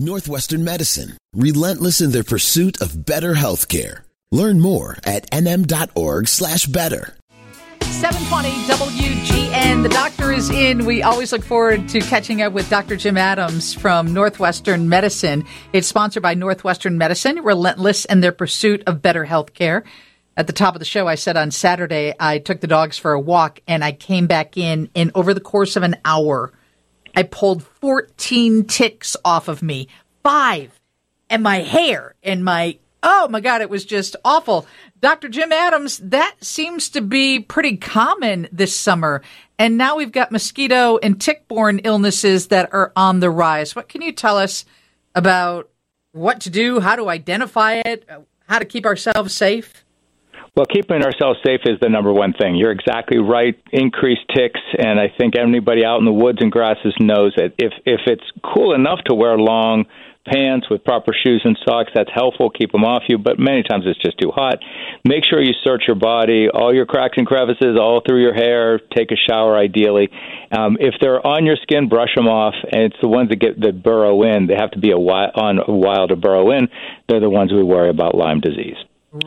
Northwestern Medicine, relentless in their pursuit of better healthcare. Learn more at nm.org slash better. 720 WGN. The doctor is in. We always look forward to catching up with Dr. Jim Adams from Northwestern Medicine. It's sponsored by Northwestern Medicine, relentless in their pursuit of better health care. At the top of the show, I said on Saturday, I took the dogs for a walk and I came back in, and over the course of an hour, I pulled 14 ticks off of me, five, and my hair and my, oh my God, it was just awful. Dr. Jim Adams, that seems to be pretty common this summer. And now we've got mosquito and tick borne illnesses that are on the rise. What can you tell us about what to do, how to identify it, how to keep ourselves safe? Well, keeping ourselves safe is the number one thing. You're exactly right. Increased ticks, and I think anybody out in the woods and grasses knows that if if it's cool enough to wear long pants with proper shoes and socks, that's helpful. Keep them off you, but many times it's just too hot. Make sure you search your body, all your cracks and crevices, all through your hair. Take a shower, ideally. Um, if they're on your skin, brush them off. And it's the ones that get that burrow in. They have to be a while, on a while to burrow in. They're the ones we worry about Lyme disease.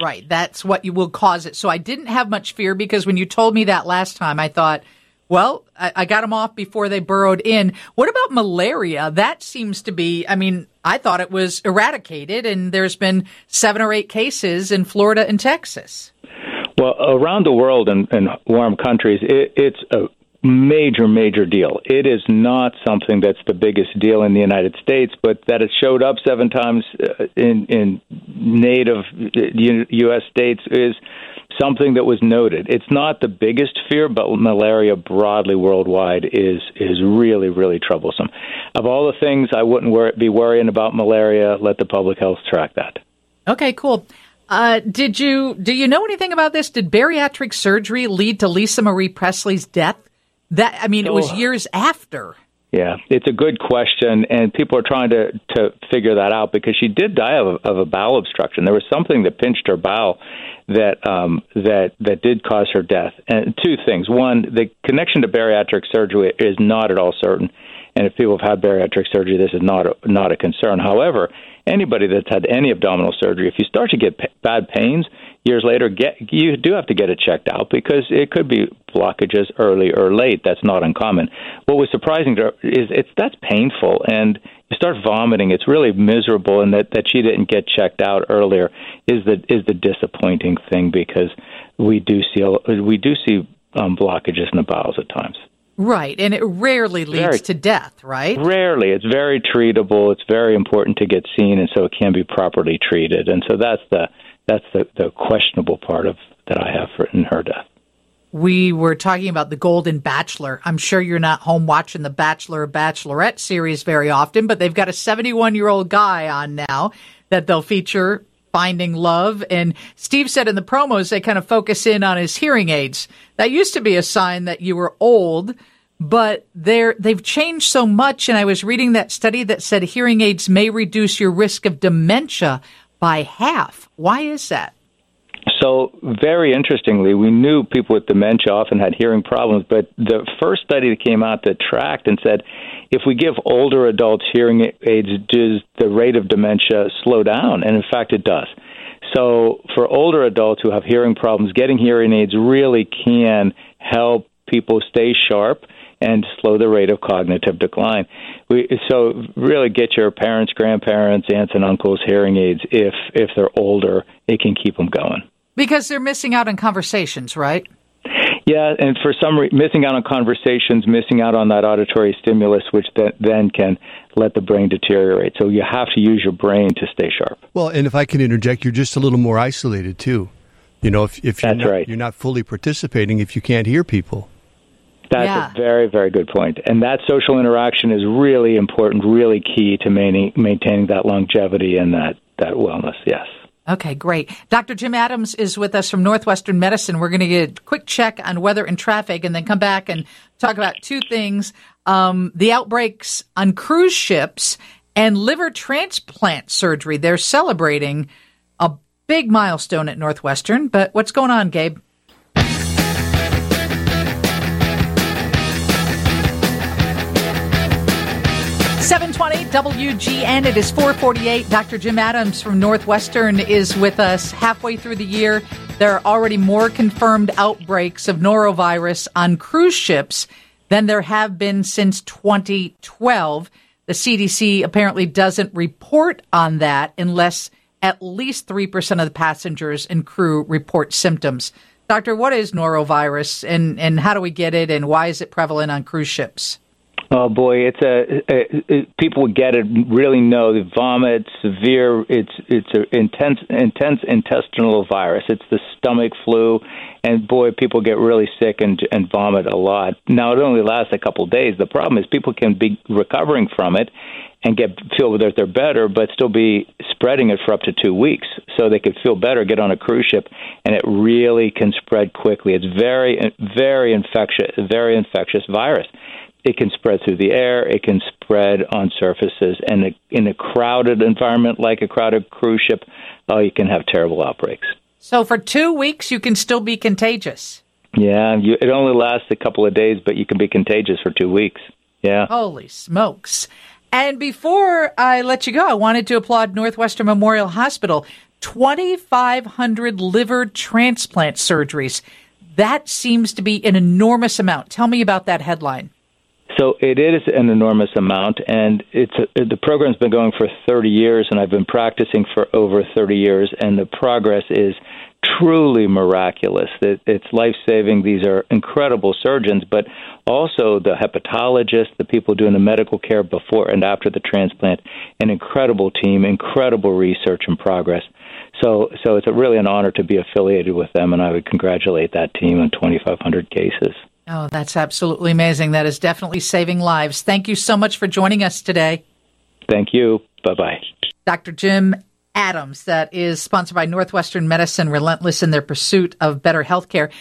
Right. That's what you will cause it. So I didn't have much fear because when you told me that last time, I thought, well, I, I, got them off before they burrowed in. What about malaria? That seems to be, I mean, I thought it was eradicated, and there's been seven or eight cases in Florida and Texas. Well, around the world in, in warm countries, it, it's a major, major deal. It is not something that's the biggest deal in the United States, but that it showed up seven times uh, in in native U.S. Uh, states is something that was noted. It's not the biggest fear, but malaria broadly worldwide is is really, really troublesome. Of all the things, I wouldn't worry, be worrying about malaria. Let the public health track that. Okay, cool. Uh, did you do you know anything about this? Did bariatric surgery lead to Lisa Marie Presley's death? That I mean, it was oh. years after. Yeah, it's a good question, and people are trying to to figure that out because she did die of, of a bowel obstruction. There was something that pinched her bowel that um, that that did cause her death. And two things: one, the connection to bariatric surgery is not at all certain, and if people have had bariatric surgery, this is not a, not a concern. However, anybody that's had any abdominal surgery, if you start to get p- bad pains, years later, get you do have to get it checked out because it could be blockages early or late. That's not uncommon. What was surprising to her is it's that's painful and you start vomiting. It's really miserable, and that that she didn't get checked out earlier is the is the disappointing thing because we do see we do see um, blockages in the bowels at times. Right, and it rarely leads very, to death, right? Rarely. It's very treatable. It's very important to get seen, and so it can be properly treated. And so that's the that's the, the questionable part of that I have for in her death. We were talking about the Golden Bachelor. I'm sure you're not home watching the Bachelor Bachelorette series very often, but they've got a 71 year old guy on now that they'll feature finding love. And Steve said in the promos they kind of focus in on his hearing aids. That used to be a sign that you were old, but they're they've changed so much. And I was reading that study that said hearing aids may reduce your risk of dementia by half. Why is that? So, very interestingly, we knew people with dementia often had hearing problems, but the first study that came out that tracked and said if we give older adults hearing aids, does the rate of dementia slow down? And in fact, it does. So, for older adults who have hearing problems, getting hearing aids really can help people stay sharp and slow the rate of cognitive decline. We, so really get your parents, grandparents, aunts and uncles hearing aids if if they're older, it can keep them going. Because they're missing out on conversations, right? Yeah, and for some reason, missing out on conversations, missing out on that auditory stimulus, which then, then can let the brain deteriorate. So you have to use your brain to stay sharp. Well, and if I can interject, you're just a little more isolated too. You know, if, if you're, That's not, right. you're not fully participating, if you can't hear people. That's yeah. a very, very good point. And that social interaction is really important, really key to maintaining that longevity and that, that wellness, yes. Okay, great. Dr. Jim Adams is with us from Northwestern Medicine. We're going to get a quick check on weather and traffic and then come back and talk about two things um, the outbreaks on cruise ships and liver transplant surgery. They're celebrating a big milestone at Northwestern. But what's going on, Gabe? WGN. It is 448. Dr. Jim Adams from Northwestern is with us halfway through the year. There are already more confirmed outbreaks of norovirus on cruise ships than there have been since 2012. The CDC apparently doesn't report on that unless at least 3% of the passengers and crew report symptoms. Doctor, what is norovirus and, and how do we get it and why is it prevalent on cruise ships? Oh boy, it's a, a, a people get it really know the vomit, severe. It's it's an intense intense intestinal virus. It's the stomach flu, and boy, people get really sick and and vomit a lot. Now it only lasts a couple of days. The problem is people can be recovering from it and get feel that they're better, but still be spreading it for up to two weeks. So they could feel better, get on a cruise ship, and it really can spread quickly. It's very very infectious, very infectious virus it can spread through the air, it can spread on surfaces, and in a crowded environment like a crowded cruise ship, oh, you can have terrible outbreaks. So for two weeks, you can still be contagious. Yeah, you, it only lasts a couple of days, but you can be contagious for two weeks. Yeah. Holy smokes. And before I let you go, I wanted to applaud Northwestern Memorial Hospital. 2,500 liver transplant surgeries. That seems to be an enormous amount. Tell me about that headline. So it is an enormous amount, and it's a, the program's been going for 30 years, and I've been practicing for over 30 years, and the progress is truly miraculous. It, it's life saving. These are incredible surgeons, but also the hepatologists, the people doing the medical care before and after the transplant, an incredible team, incredible research and progress. So, so it's a really an honor to be affiliated with them, and I would congratulate that team on 2,500 cases. Oh, that's absolutely amazing. That is definitely saving lives. Thank you so much for joining us today. Thank you. Bye bye. Dr. Jim Adams, that is sponsored by Northwestern Medicine, relentless in their pursuit of better health care.